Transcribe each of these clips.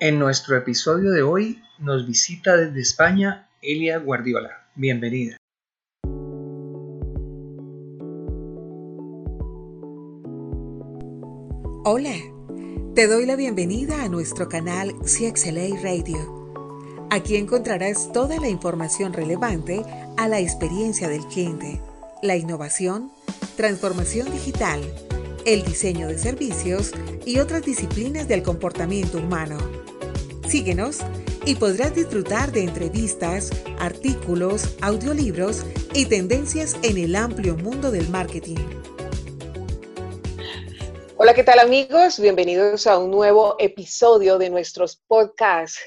En nuestro episodio de hoy nos visita desde España Elia Guardiola. Bienvenida. Hola, te doy la bienvenida a nuestro canal CXLA Radio. Aquí encontrarás toda la información relevante a la experiencia del cliente, la innovación, transformación digital, el diseño de servicios y otras disciplinas del comportamiento humano. Síguenos y podrás disfrutar de entrevistas, artículos, audiolibros y tendencias en el amplio mundo del marketing. Hola, ¿qué tal amigos? Bienvenidos a un nuevo episodio de nuestros podcasts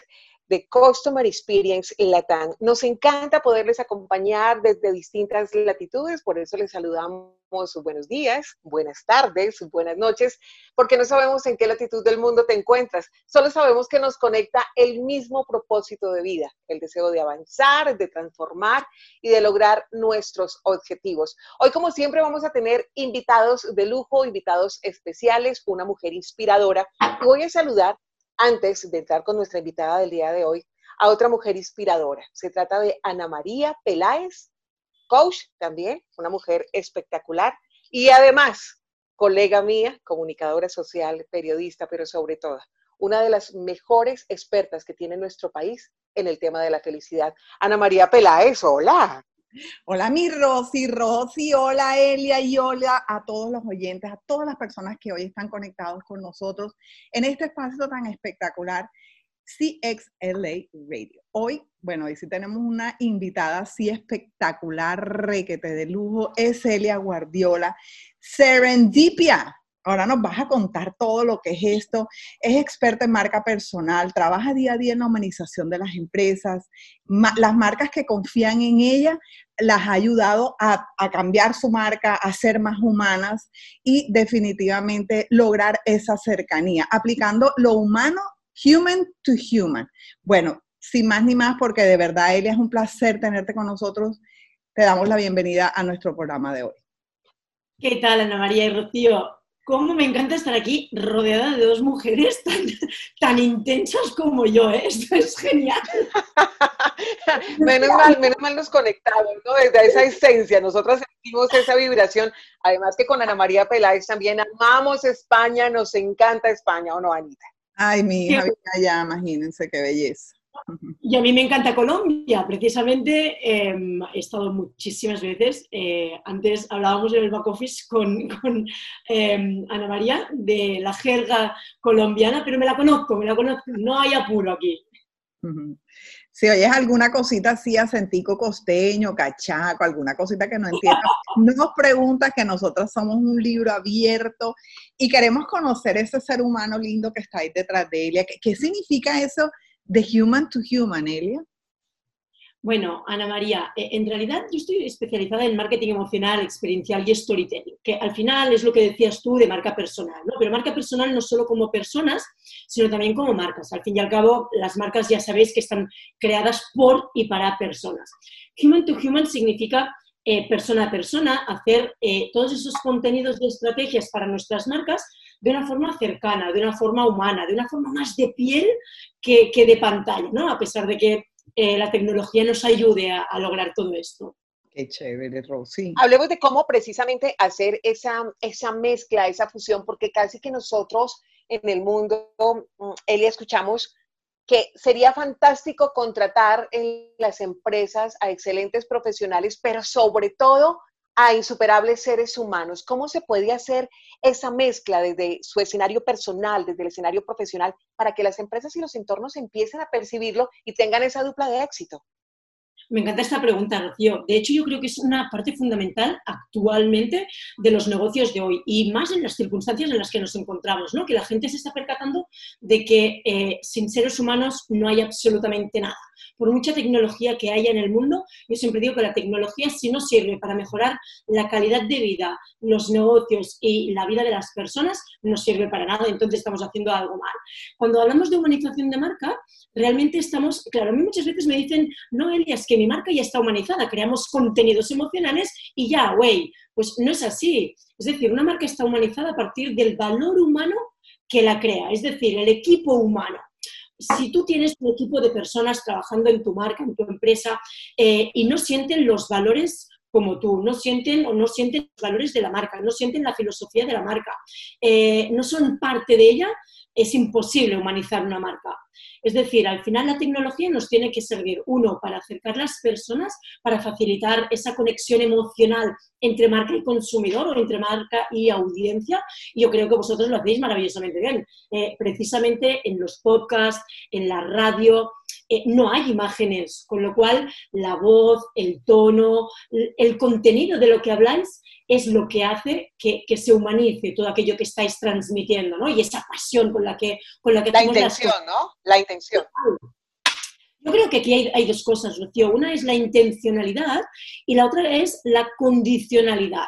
de Customer Experience Latam. Nos encanta poderles acompañar desde distintas latitudes, por eso les saludamos buenos días, buenas tardes, buenas noches, porque no sabemos en qué latitud del mundo te encuentras, solo sabemos que nos conecta el mismo propósito de vida, el deseo de avanzar, de transformar y de lograr nuestros objetivos. Hoy, como siempre, vamos a tener invitados de lujo, invitados especiales, una mujer inspiradora. Voy a saludar antes de entrar con nuestra invitada del día de hoy, a otra mujer inspiradora. Se trata de Ana María Peláez, coach también, una mujer espectacular y además colega mía, comunicadora social, periodista, pero sobre todo una de las mejores expertas que tiene nuestro país en el tema de la felicidad. Ana María Peláez, hola. Hola mi Rosy, Rosy, hola Elia y hola a todos los oyentes, a todas las personas que hoy están conectados con nosotros en este espacio tan espectacular, CXLA Radio. Hoy, bueno, hoy sí tenemos una invitada así espectacular, requete de lujo, es Elia Guardiola, Serendipia. Ahora nos vas a contar todo lo que es esto. Es experta en marca personal, trabaja día a día en la humanización de las empresas. las marcas que confían en ella las ha ayudado a, a, cambiar su marca, a ser más humanas y definitivamente lograr esa cercanía, aplicando lo humano, human to human. Bueno, sin más ni más, porque de verdad, Elia, es un placer tenerte con nosotros. Te damos la bienvenida a nuestro programa de hoy. ¿Qué tal, Ana María y Rocío? Cómo me encanta estar aquí rodeada de dos mujeres tan, tan intensas como yo, ¿eh? Esto es genial. menos mal, menos mal nos conectamos, ¿no? Desde esa esencia, nosotros sentimos esa vibración. Además que con Ana María Peláez también amamos España, nos encanta España, ¿o no, Anita? Ay, mi hija, ya, imagínense qué belleza. Y a mí me encanta Colombia, precisamente em, he estado muchísimas veces. Eh, antes hablábamos en el back office con, em, Ana María de la jerga colombiana, pero me la conozco, me la conozco, no hay apuro aquí. Si oyes alguna cosita así, acentico costeño, cachaco, alguna cosita que no entiendas, no nos preguntas que nosotros somos un libro abierto y queremos conocer ese ser humano lindo que está ahí detrás de ella. qué significa eso de human to human, Elia? Bueno, Ana María, eh, en realidad yo estoy especializada en marketing emocional, experiencial y storytelling, que al final es lo que decías tú de marca personal, ¿no? Pero marca personal no solo como personas, sino también como marcas. Al fin y al cabo, las marcas ya sabéis que están creadas por y para personas. Human to human significa eh, persona a persona, hacer eh, todos esos contenidos y estrategias para nuestras marcas de una forma cercana, de una forma humana, de una forma más de piel que, de pantalla, ¿no? A pesar de que eh, la tecnología nos ayude a, lograr todo esto. Qué chévere, Rosy. Hablemos de cómo precisamente hacer esa, esa mezcla, esa fusión, porque casi que nosotros en el mundo, mm, Elia, escuchamos que sería fantástico contratar en las empresas a excelentes profesionales, pero sobre todo a insuperables seres humanos. ¿Cómo se puede hacer esa mezcla desde su escenario personal, desde el escenario profesional, para que las empresas y los entornos empiecen a percibirlo y tengan esa dupla de éxito? Me encanta esta pregunta, Rocío. De hecho, yo creo que es una parte fundamental actualmente de los negocios de hoy y más en las circunstancias en las que nos encontramos, ¿no? Que la gente se está percatando de que eh, sin seres humanos no hay absolutamente nada por mucha tecnología que haya en el mundo, yo siempre digo que la tecnología si no sirve para mejorar la calidad de vida, los negocios y la vida de las personas, no sirve para nada, entonces estamos haciendo algo mal. Cuando hablamos de humanización de marca, realmente estamos, claro, a mí muchas veces me dicen, no, Elias, que mi marca ya está humanizada, creamos contenidos emocionales y ya, güey, pues no es así. Es decir, una marca está humanizada a partir del valor humano que la crea, es decir, el equipo humano. Si tú tienes un equipo de personas trabajando en tu marca, en tu empresa, eh, y no sienten los valores como tú, no sienten o no sienten los valores de la marca, no sienten la filosofía de la marca, eh, no son parte de ella, es imposible humanizar una marca. Es decir, al final la tecnología nos tiene que servir, uno, para acercar las personas, para facilitar esa conexión emocional entre marca y consumidor o entre marca y audiencia. Y yo creo que vosotros lo hacéis maravillosamente bien. Eh, precisamente en los podcasts, en la radio, eh, no hay imágenes, con lo cual la voz, el tono, el contenido de lo que habláis es lo que hace que, se humanice todo aquello que estáis transmitiendo, ¿no? Y esa pasión con la que... Con la, que la intención, ¿no? La intención. Yo creo que aquí hay, hay, dos cosas, Rocío. Una es la intencionalidad y la otra es la condicionalidad.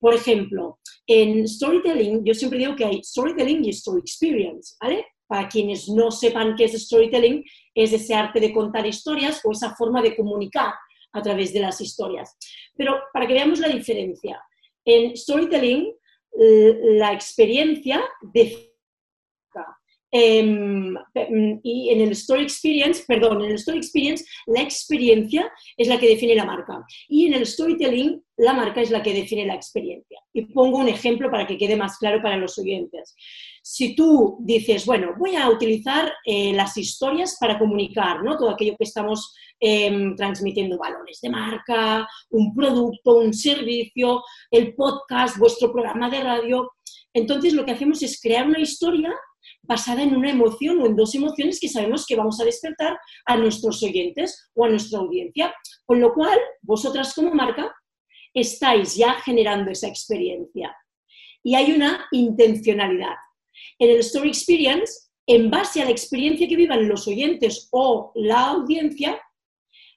Por ejemplo, en storytelling, yo siempre digo que hay storytelling y story experience, ¿vale? Para quienes no sepan qué es storytelling, es ese arte de contar historias o esa forma de comunicar a través de las historias. Pero para que veamos la diferencia, en storytelling, la experiencia de em, y en el Story Experience, perdón, en el Story Experience la experiencia es la que define la marca y en el Storytelling la marca es la que define la experiencia. Y pongo un ejemplo para que quede más claro para los oyentes. Si tú dices, bueno, voy a utilizar eh, las historias para comunicar, ¿no? Todo aquello que estamos Em, transmitiendo valores de marca, un producto, un servicio, el podcast, vuestro programa de radio. Entonces lo que hacemos es crear una historia basada en una emoción o en dos emociones que sabemos que vamos a despertar a nuestros oyentes o a nuestra audiencia. Con lo cual, vosotras como marca estáis ya generando esa experiencia. Y hay una intencionalidad. En el Story Experience, en base a la experiencia que vivan los oyentes o la audiencia,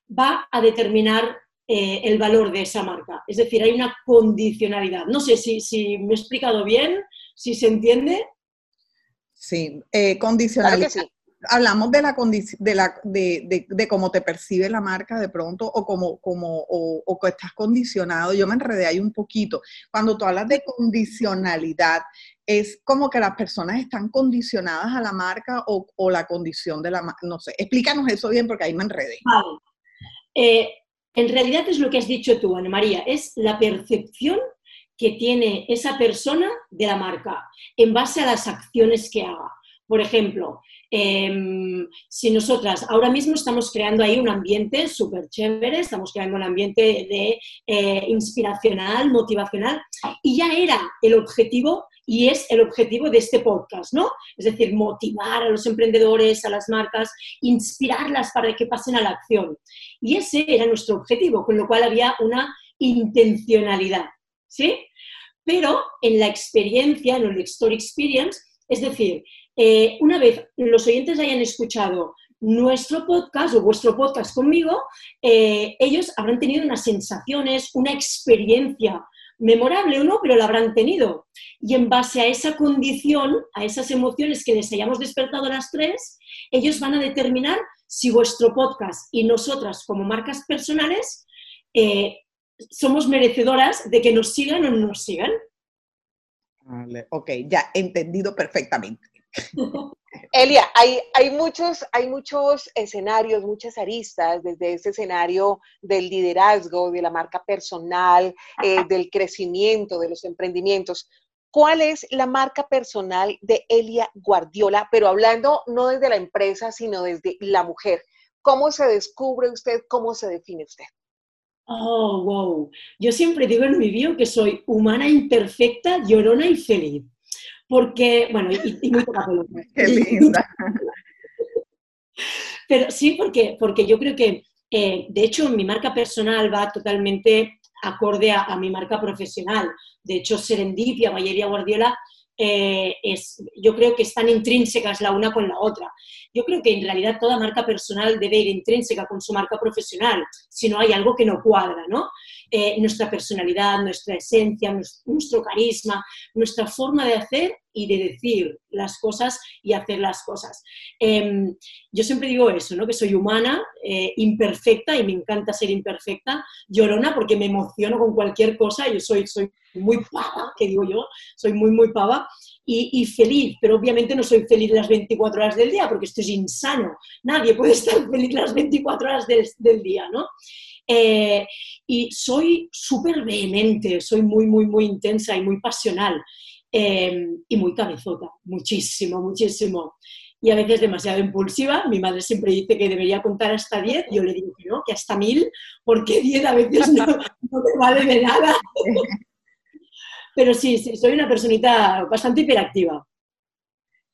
va a determinar eh, el valor de esa marca. Es decir, hay una condicionalidad. No sé si, si me he explicado bien, si se entiende. Sí, eh, condicionalidad. Hablamos de la, de, la de, de, cómo te percibe la marca de pronto o como, como o, estás condicionado. Yo me enredé ahí un poquito. Cuando tú hablas de condicionalidad, es como que las personas están condicionadas a la marca o, o la condición de la marca. No sé, explícanos eso bien porque ahí me enredé. Vale. Eh, en realidad es lo que has dicho tú, Ana María, es la percepción que tiene esa persona de la marca en base a las acciones que haga. Por ejemplo, em, si nosotras ahora mismo estamos creando ahí un ambiente súper chévere, estamos creando un ambiente de eh, inspiracional, motivacional, y ya era el objetivo y es el objetivo de este podcast, ¿no? Es decir, motivar a los emprendedores, a las marcas, inspirarlas para que pasen a la acción. Y ese era nuestro objetivo, con lo cual había una intencionalidad, ¿sí? Pero en la experiencia, en el Story Experience, es decir, eh, una vez los oyentes hayan escuchado nuestro podcast o vuestro podcast conmigo, eh, ellos habrán tenido unas sensaciones, una experiencia memorable o no, pero la habrán tenido. Y en base a esa condición, a esas emociones que les hayamos despertado las tres, ellos van a determinar si vuestro podcast y nosotras como marcas personales eh, somos merecedoras de que nos sigan o no nos sigan. Vale, ok, ya entendido perfectamente. Elia, hay, hay, muchos, hay muchos escenarios, muchas aristas, desde ese escenario del liderazgo, de la marca personal, eh, del crecimiento, de los emprendimientos. ¿Cuál es la marca personal de Elia Guardiola? Pero hablando no desde la empresa, sino desde la mujer. ¿Cómo se descubre usted? ¿Cómo se define usted? Oh, wow. Yo siempre digo en mi bio que soy humana imperfecta, llorona y feliz porque, bueno, y, muy poca Qué linda. Pero sí, porque, porque yo creo que, eh, de hecho, mi marca personal va totalmente acorde a, mi marca profesional. De hecho, Serendipia, Mayería Guardiola, eh, es, yo creo que están intrínsecas la una con la otra. Yo creo que en realidad toda marca personal debe ir intrínseca con su marca profesional, si no hay algo que no cuadra, ¿no? Eh, nuestra personalidad, nuestra esencia, nuestro, carisma, nuestra forma de hacer y de decir las cosas y hacer las cosas. Em, yo siempre digo eso, ¿no? que soy humana, eh, imperfecta y me encanta ser imperfecta, llorona porque me emociono con cualquier cosa, yo soy, soy muy pava, que digo yo, soy muy, muy pava, y, feliz, pero obviamente no soy feliz las 24 horas del día porque esto es insano. Nadie puede estar feliz las 24 horas del, día, ¿no? Eh, y soy súper vehemente, soy muy, muy, muy intensa y muy pasional eh, y muy cabezota, muchísimo, muchísimo. Y a veces demasiado impulsiva. Mi madre siempre dice que debería contar hasta 10, yo le digo que no, que hasta 1000, porque 10 a veces no, no te vale de nada. Pero sí, sí, soy una personita bastante hiperactiva.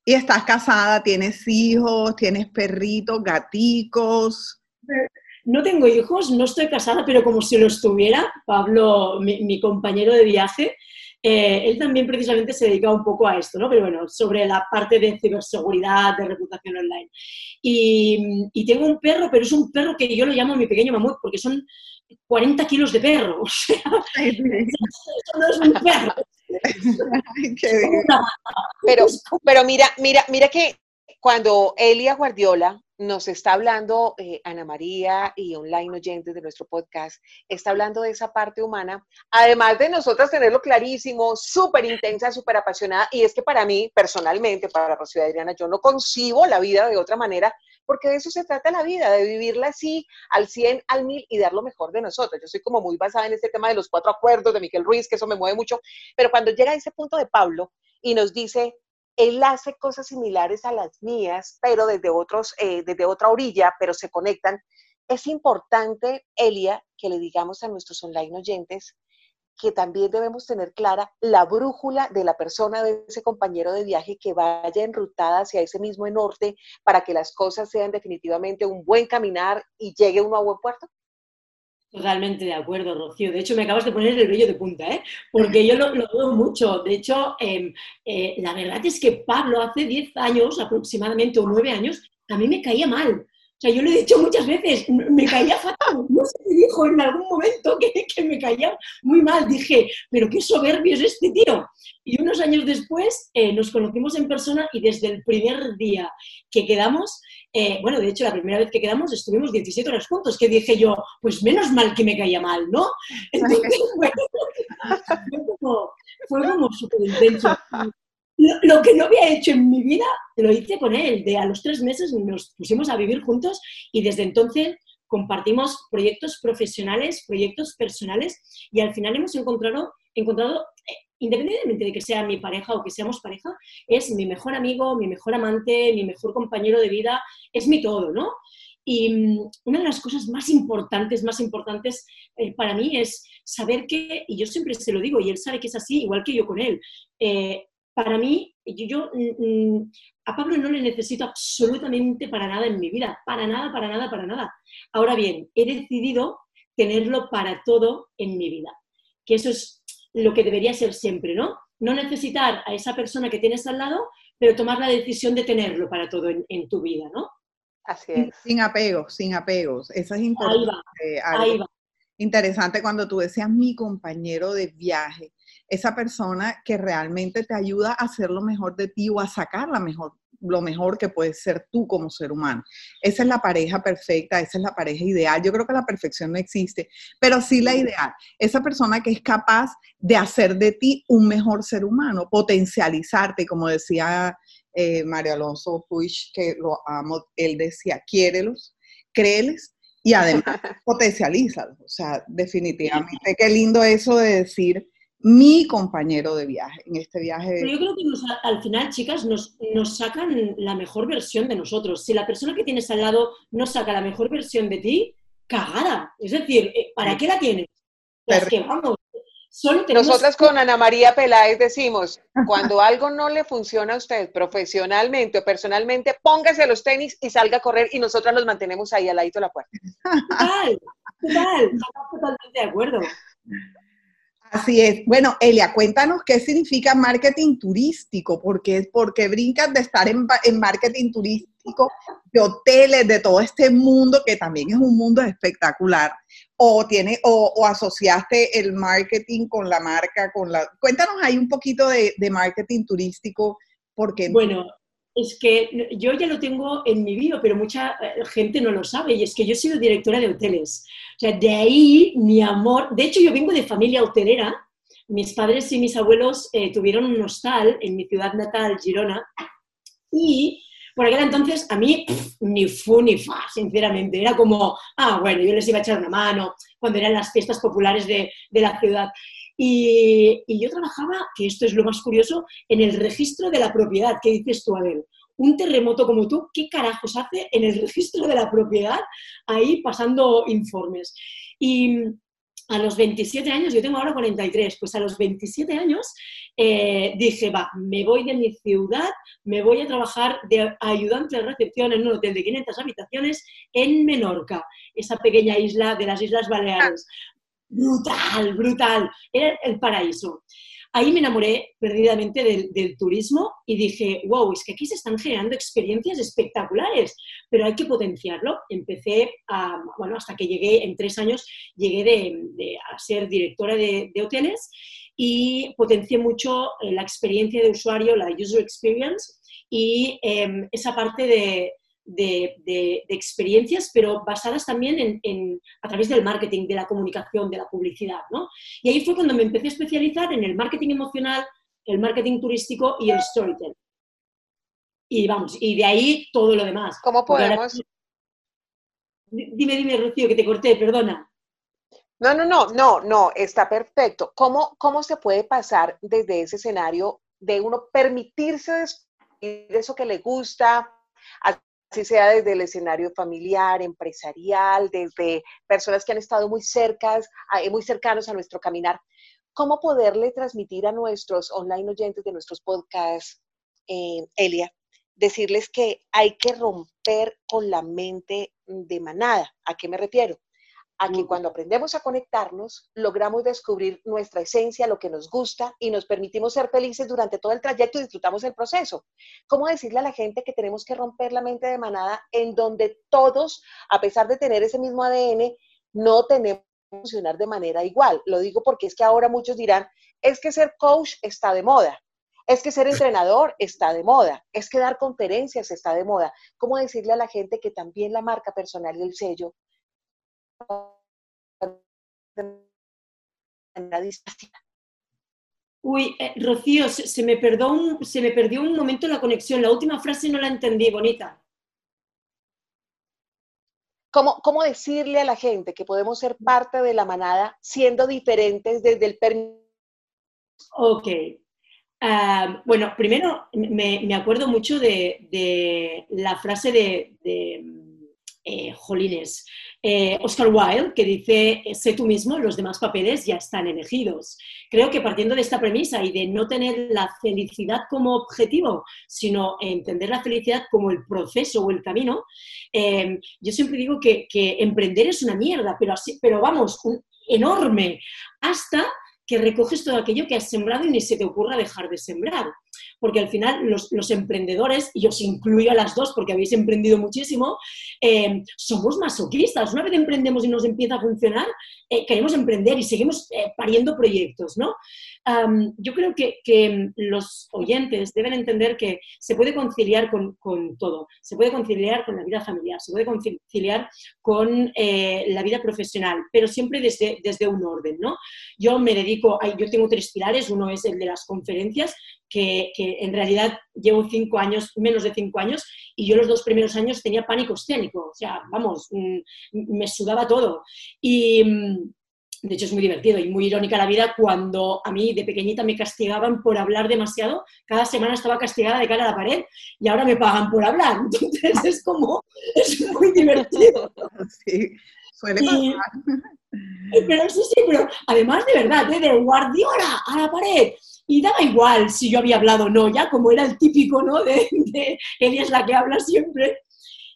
¿Y estás casada? ¿Tienes hijos? ¿Tienes perritos, gaticos? No tengo hijos, no estoy casada, pero como si lo estuviera, Pablo, mi, compañero de viaje, eh, él también precisamente se dedica un poco a esto, ¿no? Pero bueno, sobre la parte de ciberseguridad, de reputación online. Y, y, tengo un perro, pero es un perro que yo lo llamo mi pequeño mamut, porque son 40 kilos de perro. O sea, eso no es un perro. pero, pero mira, mira, mira que cuando Elia Guardiola nos está hablando, eh, Ana María y online oyentes de nuestro podcast, está hablando de esa parte humana, además de nosotras tenerlo clarísimo, súper intensa, súper apasionada, y es que para mí, personalmente, para Rocío Adriana, yo no concibo la vida de otra manera, porque de eso se trata la vida, de vivirla así, al 100, al 1000 y dar lo mejor de nosotros. Yo soy como muy basada en este tema de los cuatro acuerdos de Miguel Ruiz, que eso me mueve mucho, pero cuando llega a ese punto de Pablo y nos dice, él hace cosas similares a las mías, pero desde, otros, eh, desde otra orilla, pero se conectan. Es importante, Elia, que le digamos a nuestros online oyentes que también debemos tener clara la brújula de la persona, de ese compañero de viaje que vaya enrutada hacia ese mismo norte para que las cosas sean definitivamente un buen caminar y llegue uno a buen puerto? Totalmente de acuerdo, Rocío. De hecho, me acabas de poner el vello de punta, ¿eh? porque yo lo, veo mucho. De hecho, em, eh, la verdad es que Pablo hace 10 años aproximadamente, o 9 años, a mí me caía mal. O sea, yo le he dicho muchas veces, me caía fatal. No se me dijo en algún momento que, que, me caía muy mal. Dije, pero qué soberbio es este tío. Y unos años después eh, nos conocimos en persona y desde el primer día que quedamos, eh, bueno, de hecho, la primera vez que quedamos estuvimos 17 horas juntos, que dije yo, pues menos mal que me caía mal, ¿no? Entonces, bueno, fue como súper intenso. Lo, que no había hecho en mi vida, lo hice con él. De a los tres meses nos pusimos a vivir juntos y desde entonces compartimos proyectos profesionales, proyectos personales y al final hemos encontrado, encontrado eh, independientemente de que sea mi pareja o que seamos pareja, es mi mejor amigo, mi mejor amante, mi mejor compañero de vida, es mi todo, ¿no? Y mm, una de las cosas más importantes, más importantes eh, para mí es saber que, y yo siempre se lo digo, y él sabe que es así, igual que yo con él, eh, para mí, yo, mm, mm, a Pablo no le necesito absolutamente para nada en mi vida, para nada, para nada, para nada. Ahora bien, he decidido tenerlo para todo en mi vida, que eso es lo que debería ser siempre, ¿no? No necesitar a esa persona que tienes al lado, pero tomar la decisión de tenerlo para todo en, tu vida, ¿no? Así es. Sin apegos, sin apegos. Eso es importante. Ahí va. Interesante cuando tú decías mi compañero de viaje esa persona que realmente te ayuda a hacer lo mejor de ti o a sacar la mejor, lo mejor que puedes ser tú como ser humano. Esa es la pareja perfecta, esa es la pareja ideal. Yo creo que la perfección no existe, pero sí la ideal. Esa persona que es capaz de hacer de ti un mejor ser humano, potencializarte, como decía eh, Mario Alonso Puig, que lo amo, él decía, quiérelos, créeles y además potencialízalos. O sea, definitivamente, qué lindo eso de decir mi compañero de viaje, en este viaje. yo creo que al final, chicas, nos, nos, sacan la mejor versión de nosotros. Si la persona que tienes al lado no saca la mejor versión de ti, cagada. Es decir, eh, ¿para qué la tienes? que vamos. Nosotras con Ana María Peláez decimos, cuando algo no le funciona a usted profesionalmente o personalmente, póngase los tenis y salga a correr y nosotras nos mantenemos ahí al ladito de la puerta. Total, total, totalmente de acuerdo. Así es. Bueno, Elia, cuéntanos qué significa marketing turístico, porque, porque brincas de estar en, marketing turístico, de hoteles, de todo este mundo, que también es un mundo espectacular, o, tiene, o, asociaste el marketing con la marca, con la... Cuéntanos ahí un poquito de, de marketing turístico, porque... Bueno, es que yo ya lo tengo en mi vida, pero mucha eh, gente no lo sabe, y es que yo he sido directora de hoteles. O sea, de ahí mi amor, de hecho yo vengo de familia hotelera, mis padres y mis abuelos eh, tuvieron un hostal en mi ciudad natal, Girona, y por aquel entonces a mí ni fu ni fa, sinceramente. Era como, ah, bueno, yo les iba a echar una mano cuando eran las fiestas populares de, la ciudad. Y, yo trabajaba, que esto es lo más curioso, en el registro de la propiedad. ¿Qué dices tú, Abel? Un terremoto como tú, ¿qué carajos hace en el registro de la propiedad ahí pasando informes? Y a los 27 años, yo tengo ahora 43, pues a los 27 años eh, dije, va, me voy de mi ciudad, me voy a trabajar de ayudante de recepción en un hotel de 500 habitaciones en Menorca, esa pequeña isla de las Islas Baleares. Brutal, brutal, era el paraíso ahí me enamoré perdidamente del, turismo y dije, wow, es que aquí se están generando experiencias espectaculares, pero hay que potenciarlo. Empecé, bueno, hasta que llegué, en tres años, llegué a ser directora de, hoteles y potencié mucho eh, la experiencia de usuario, la user experience y em, esa parte de, de, experiencias, pero basadas también en, a través del marketing, de la comunicación, de la publicidad. ¿no? Y ahí fue cuando me empecé a especializar en el marketing emocional, el marketing turístico y el storytelling. Y vamos, y de ahí todo lo demás. ¿Cómo podemos? Dime, dime, Rocío, que te corté, perdona. No, no, no, no, no, está perfecto. ¿Cómo, cómo se puede pasar desde ese escenario de uno permitirse de eso que le gusta, así sea desde el escenario familiar, empresarial, desde personas que han estado muy cercas, muy cercanos a nuestro caminar, cómo poderle transmitir a nuestros online oyentes de nuestros podcasts, eh, Elia, decirles que hay que romper con la mente de manada. ¿A qué me refiero? A que cuando aprendemos a conectarnos, logramos descubrir nuestra esencia, lo que nos gusta y nos permitimos ser felices durante todo el trayecto y disfrutamos el proceso. ¿Cómo decirle a la gente que tenemos que romper la mente de manada en donde todos, a pesar de tener ese mismo ADN, no tenemos que funcionar de manera igual? Lo digo porque es que ahora muchos dirán, es que ser coach está de moda. Es que ser entrenador está de moda, es que dar conferencias está de moda. ¿Cómo decirle a la gente que también la marca personal y el sello Uy, eh, Rocío, se, me perdió un, se me perdió un momento la conexión. La última frase no la entendí, bonita. ¿Cómo, ¿Cómo, decirle a la gente que podemos ser parte de la manada siendo diferentes desde el permiso? Ok. Ah, bueno, primero me, acuerdo mucho de, la frase de, eh, Jolines, eh, Oscar Wilde, que dice, sé tú mismo, los demás papeles ya están elegidos. Creo que partiendo de esta premisa y de no tener la felicidad como objetivo, sino entender la felicidad como el proceso o el camino, eh, yo siempre digo que, emprender es una mierda, pero, así, pero vamos, enorme, hasta que recoges todo aquello que has sembrado y ni se te ocurra dejar de sembrar porque al final los, emprendedores, y os incluyo a las dos porque habéis emprendido muchísimo, eh, somos masoquistas. Una vez emprendemos y nos empieza a funcionar, eh, queremos emprender y seguimos eh, pariendo proyectos, ¿no? yo creo que, los oyentes deben entender que se puede conciliar con, todo, se puede conciliar con la vida familiar, se puede conciliar con la vida profesional, pero siempre desde, desde un orden, ¿no? Yo me dedico, a, yo tengo tres pilares, uno es el de las conferencias, que, en realidad llevo cinco años, menos de cinco años, y yo los dos primeros años tenía pánico escénico, o sea, vamos, mm, me sudaba todo. Y mm, de hecho es muy divertido y muy irónica la vida cuando a mí de pequeñita me castigaban por hablar demasiado, cada semana estaba castigada de cara a la pared y ahora me pagan por hablar, entonces es como, es muy divertido. Sí, suele pasar. pero sí, sí, pero además de verdad, ¿eh? de guardiola a la pared y daba igual si yo había hablado o no, ya como era el típico, ¿no? De, de ella es la que habla siempre.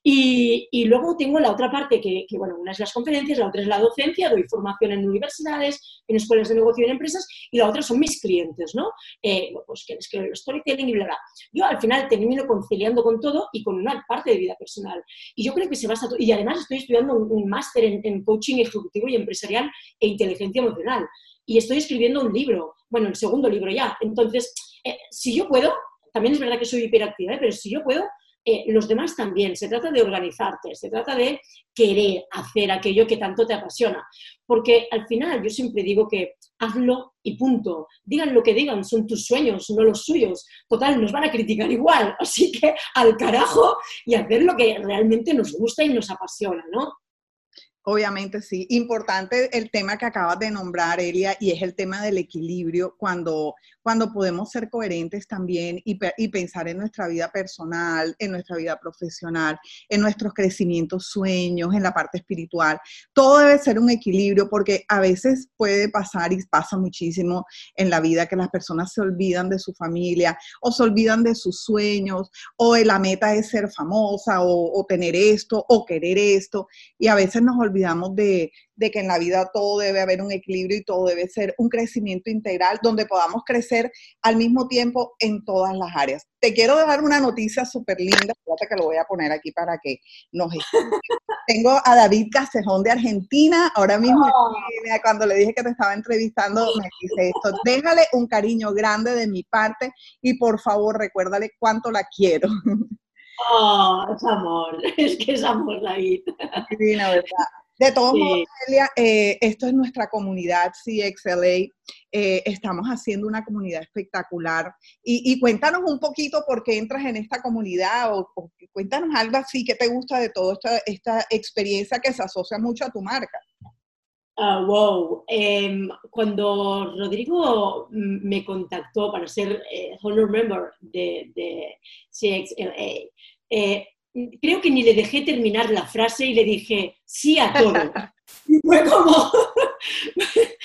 Y, y, luego tengo la otra parte que, que, bueno, una es las conferencias, la otra es la docencia, doy formación en universidades, en escuelas de negocio y en empresas, y la otra son mis clientes, ¿no? Eh, pues que es que el storytelling y bla, bla. Yo al final termino conciliando con todo y con una parte de vida personal. Y yo creo que se basa todo, y además estoy estudiando un, un máster en, en coaching ejecutivo y empresarial e inteligencia emocional y estoy escribiendo un libro, bueno, el segundo libro ya. Entonces, eh, si yo puedo, también es verdad que soy hiperactiva, ¿eh? pero si yo puedo, eh, los demás también. Se trata de organizarte, se trata de querer hacer aquello que tanto te apasiona. Porque al final yo siempre digo que hazlo y punto. Digan lo que digan, son tus sueños, no los suyos. Total, nos van a criticar igual. Así que al carajo y hacer lo que realmente nos gusta y nos apasiona, ¿no? Obviamente sí. Importante el tema que acabas de nombrar, Elia, y es el tema del equilibrio cuando, cuando podemos ser coherentes también y, pensar en nuestra vida personal, en nuestra vida profesional, en nuestros crecimientos, sueños, en la parte espiritual. Todo debe ser un equilibrio porque a veces puede pasar y pasa muchísimo en la vida que las personas se olvidan de su familia o se olvidan de sus sueños o de la meta es ser famosa o, o tener esto o querer esto y a veces nos olvidamos olvidamos de, que en la vida todo debe haber un equilibrio y todo debe ser un crecimiento integral donde podamos crecer al mismo tiempo en todas las áreas. Te quiero dar una noticia súper linda, fíjate que lo voy a poner aquí para que nos Tengo a David Casejón de Argentina, ahora mismo cuando le dije que te estaba entrevistando me dice esto, déjale un cariño grande de mi parte y por favor recuérdale cuánto la quiero. Oh, es amor, es que es amor, David. Divina, ¿verdad? De todos modos, Celia, eh, esto es nuestra comunidad CXLA. Eh, estamos haciendo una comunidad espectacular. Y, cuéntanos un poquito por qué entras en esta comunidad o, cuéntanos algo así que te gusta de toda esta, esta experiencia que se asocia mucho a tu marca. Uh, wow. Em, cuando Rodrigo me contactó para ser eh, honor member de, de CXLA, eh, creo que ni le dejé terminar la frase y le dije sí a todo. Y fue como...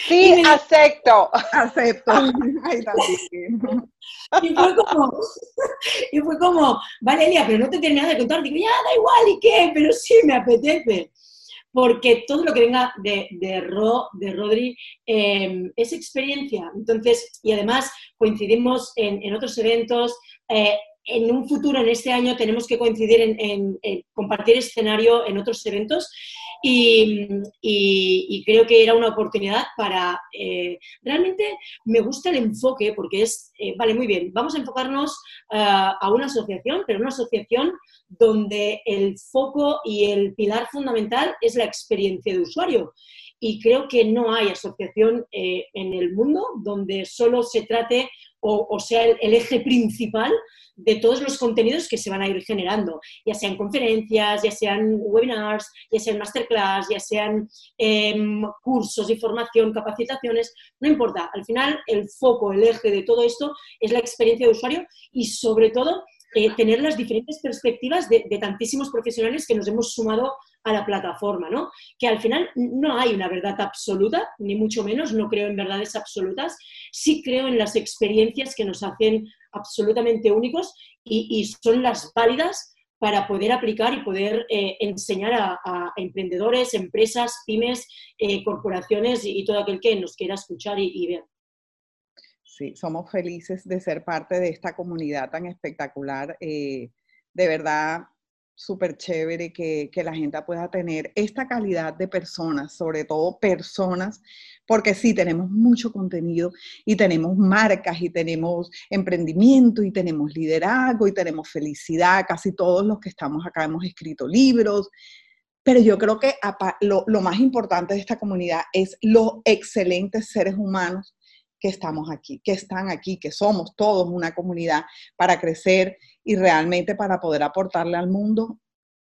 Sí, acepto. Acepto. y, fue como, y fue como, Valeria, pero no te tiene nada de contar. Digo, ya, da igual, ¿y qué? Pero sí, me apetece porque todo lo que venga de, de, Ro, de Rodri em, es experiencia. Entonces, y además coincidimos en, en otros eventos. Eh, en un futuro, en este año, tenemos que coincidir en, compartir escenario en otros eventos y, creo que era una oportunidad para... Eh, realmente me gusta el enfoque porque es, eh, vale, muy bien, vamos a enfocarnos a una asociación, pero una asociación donde el foco y el pilar fundamental es la experiencia de usuario. Y creo que no hay asociación eh, en el mundo donde solo se trate o, sea el, eje principal de todos los contenidos que se van a ir generando, ya sean conferencias, ya sean webinars, ya sean masterclass, ya sean em, cursos de formación, capacitaciones, no importa. Al final, el foco, el eje de todo esto es la experiencia de usuario y sobre todo eh, tener las diferentes perspectivas de, tantísimos profesionales que nos hemos sumado a la plataforma, ¿no? Que al final no hay una verdad absoluta, ni mucho menos, no creo en verdades absolutas, sí creo en las experiencias que nos hacen absolutamente únicos y, son las válidas para poder aplicar y poder eh, enseñar a, emprendedores, empresas, pymes, eh, corporaciones y, todo aquel que nos quiera escuchar y ver. Sí, somos felices de ser parte de esta comunidad tan espectacular. Eh, de verdad, súper chévere que, que, la gente pueda tener esta calidad de personas, sobre todo personas, porque sí, tenemos mucho contenido y tenemos marcas y tenemos emprendimiento y tenemos liderazgo y tenemos felicidad. Casi todos los que estamos acá hemos escrito libros. Pero yo creo que lo, lo más importante de esta comunidad es los excelentes seres humanos que estamos aquí, que están aquí, que somos todos una comunidad para crecer y realmente para poder aportarle al mundo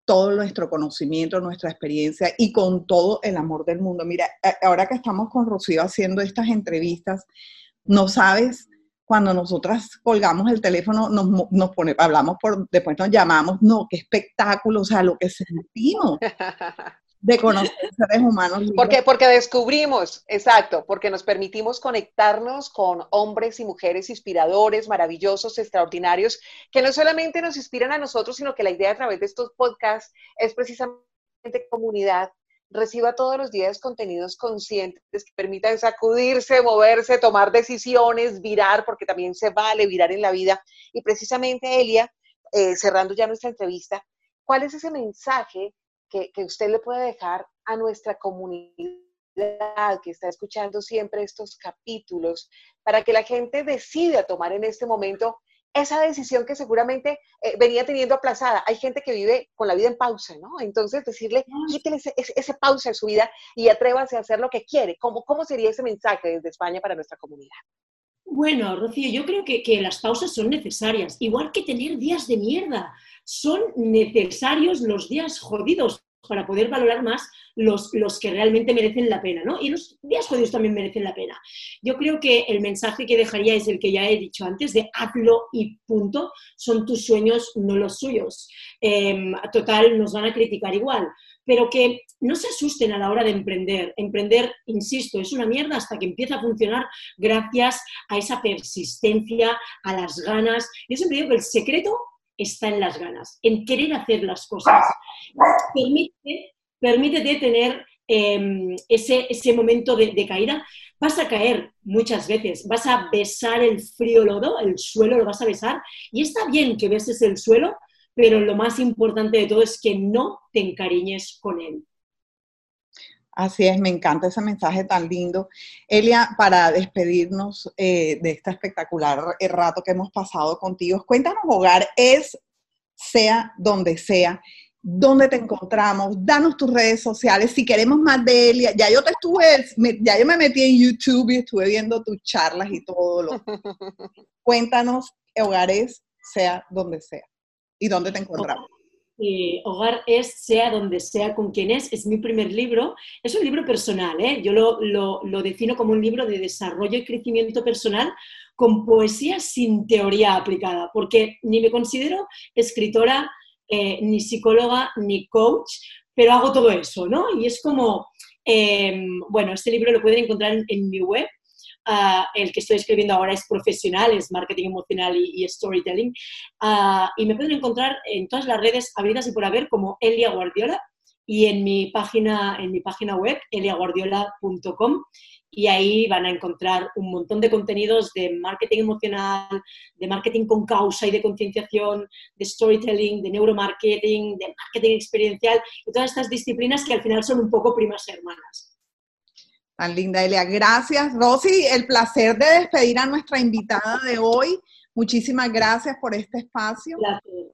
todo nuestro conocimiento, nuestra experiencia y con todo el amor del mundo. Mira, ahora que estamos con Rocío haciendo estas entrevistas, no sabes, cuando nosotras colgamos el teléfono, nos, nos pone, hablamos por, después nos llamamos, no, qué espectáculo, o sea, lo que sentimos. de conocer seres humanos. Porque, porque descubrimos, exacto, porque nos permitimos conectarnos con hombres y mujeres inspiradores, maravillosos, extraordinarios, que no solamente nos inspiran a nosotros, sino que la idea a través de estos podcasts es precisamente comunidad, reciba todos los días contenidos conscientes que permitan sacudirse, moverse, tomar decisiones, virar, porque también se vale virar en la vida. Y precisamente, Elia, eh, cerrando ya nuestra entrevista, ¿cuál es ese mensaje que, usted le puede dejar a nuestra comunidad que está escuchando siempre estos capítulos para que la gente decida tomar en este momento esa decisión que seguramente eh, venía teniendo aplazada. Hay gente que vive con la vida en pausa, ¿no? Entonces decirle, quítele ese, ese, pausa en su vida y atrévase a hacer lo que quiere. ¿Cómo, ¿Cómo sería ese mensaje desde España para nuestra comunidad? Bueno, Rocío, yo creo que, que, las pausas son necesarias, igual que tener días de mierda. Son necesarios los días jodidos para poder valorar más los, los que realmente merecen la pena, ¿no? Y los días jodidos también merecen la pena. Yo creo que el mensaje que dejaría es el que ya he dicho antes, de hazlo y punto, son tus sueños, no los suyos. Em, total, nos van a criticar igual, pero que no se asusten a la hora de emprender. Emprender, insisto, es una mierda hasta que empieza a funcionar gracias a esa persistencia, a las ganas. Yo siempre digo que el secreto está en las ganas, en querer hacer las cosas. Permite, permítete tener em, ese, ese, momento de, de, caída. Vas a caer muchas veces, vas a besar el frío lodo, el suelo lo vas a besar, y está bien que beses el suelo, pero lo más importante de todo es que no te encariñes con él. Así es, me encanta ese mensaje tan lindo. Elia, para despedirnos eh, de este espectacular eh, rato que hemos pasado contigo, cuéntanos, hogar es, sea donde sea, dónde te encontramos, danos tus redes sociales, si queremos más de Elia, ya yo te estuve, ya yo me metí en YouTube y estuve viendo tus charlas y todo lo. Cuéntanos, hogares, sea donde sea, y dónde te encontramos. Eh, Hogar es, sea donde sea con quien es, es mi primer libro. Es un libro personal, ¿eh? yo lo, lo, defino como un libro de desarrollo y crecimiento personal con poesía sin teoría aplicada, porque ni me considero escritora, eh, ni psicóloga, ni coach, pero hago todo eso, ¿no? Y es como, em, bueno, este libro lo pueden encontrar en mi web, Ah, el que estoy escribiendo ahora es profesional, es marketing emocional y, storytelling. Uh, y me pueden encontrar en todas las redes habidas y por haber como Elia Guardiola y en mi página, en mi página web, eliaguardiola.com. Y ahí van a encontrar un montón de contenidos de marketing emocional, de marketing con causa y de concienciación, de storytelling, de neuromarketing, de marketing experiencial y todas estas disciplinas que al final son un poco primas hermanas. Tan linda, Elia. Gracias, Rosy. El placer de despedir a nuestra invitada de hoy. Muchísimas gracias por este espacio. Gracias.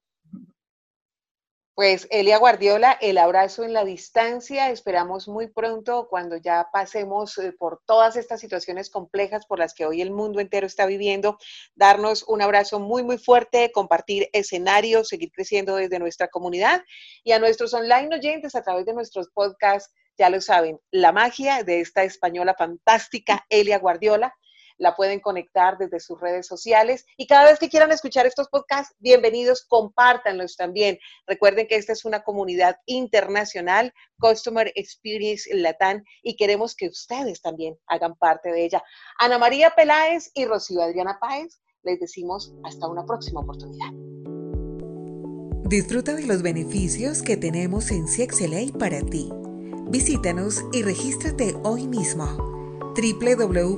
Pues Elia Guardiola, el abrazo en la distancia. Esperamos muy pronto, cuando ya pasemos eh, por todas estas situaciones complejas por las que hoy el mundo entero está viviendo, darnos un abrazo muy, muy fuerte, compartir escenarios, seguir creciendo desde nuestra comunidad y a nuestros online oyentes a través de nuestros podcasts ya lo saben, la magia de esta española fantástica, Elia Guardiola. La pueden conectar desde sus redes sociales y cada vez que quieran escuchar estos podcasts, bienvenidos, compártanlos también. Recuerden que esta es una comunidad internacional, Customer Experience Latam, y queremos que ustedes también hagan parte de ella. Ana María Peláez y Rocío Adriana Páez, les decimos hasta una próxima oportunidad. Disfruta de los beneficios que tenemos en CXLA para ti. Visítanos y regístrate hoy mismo www.cxla.org.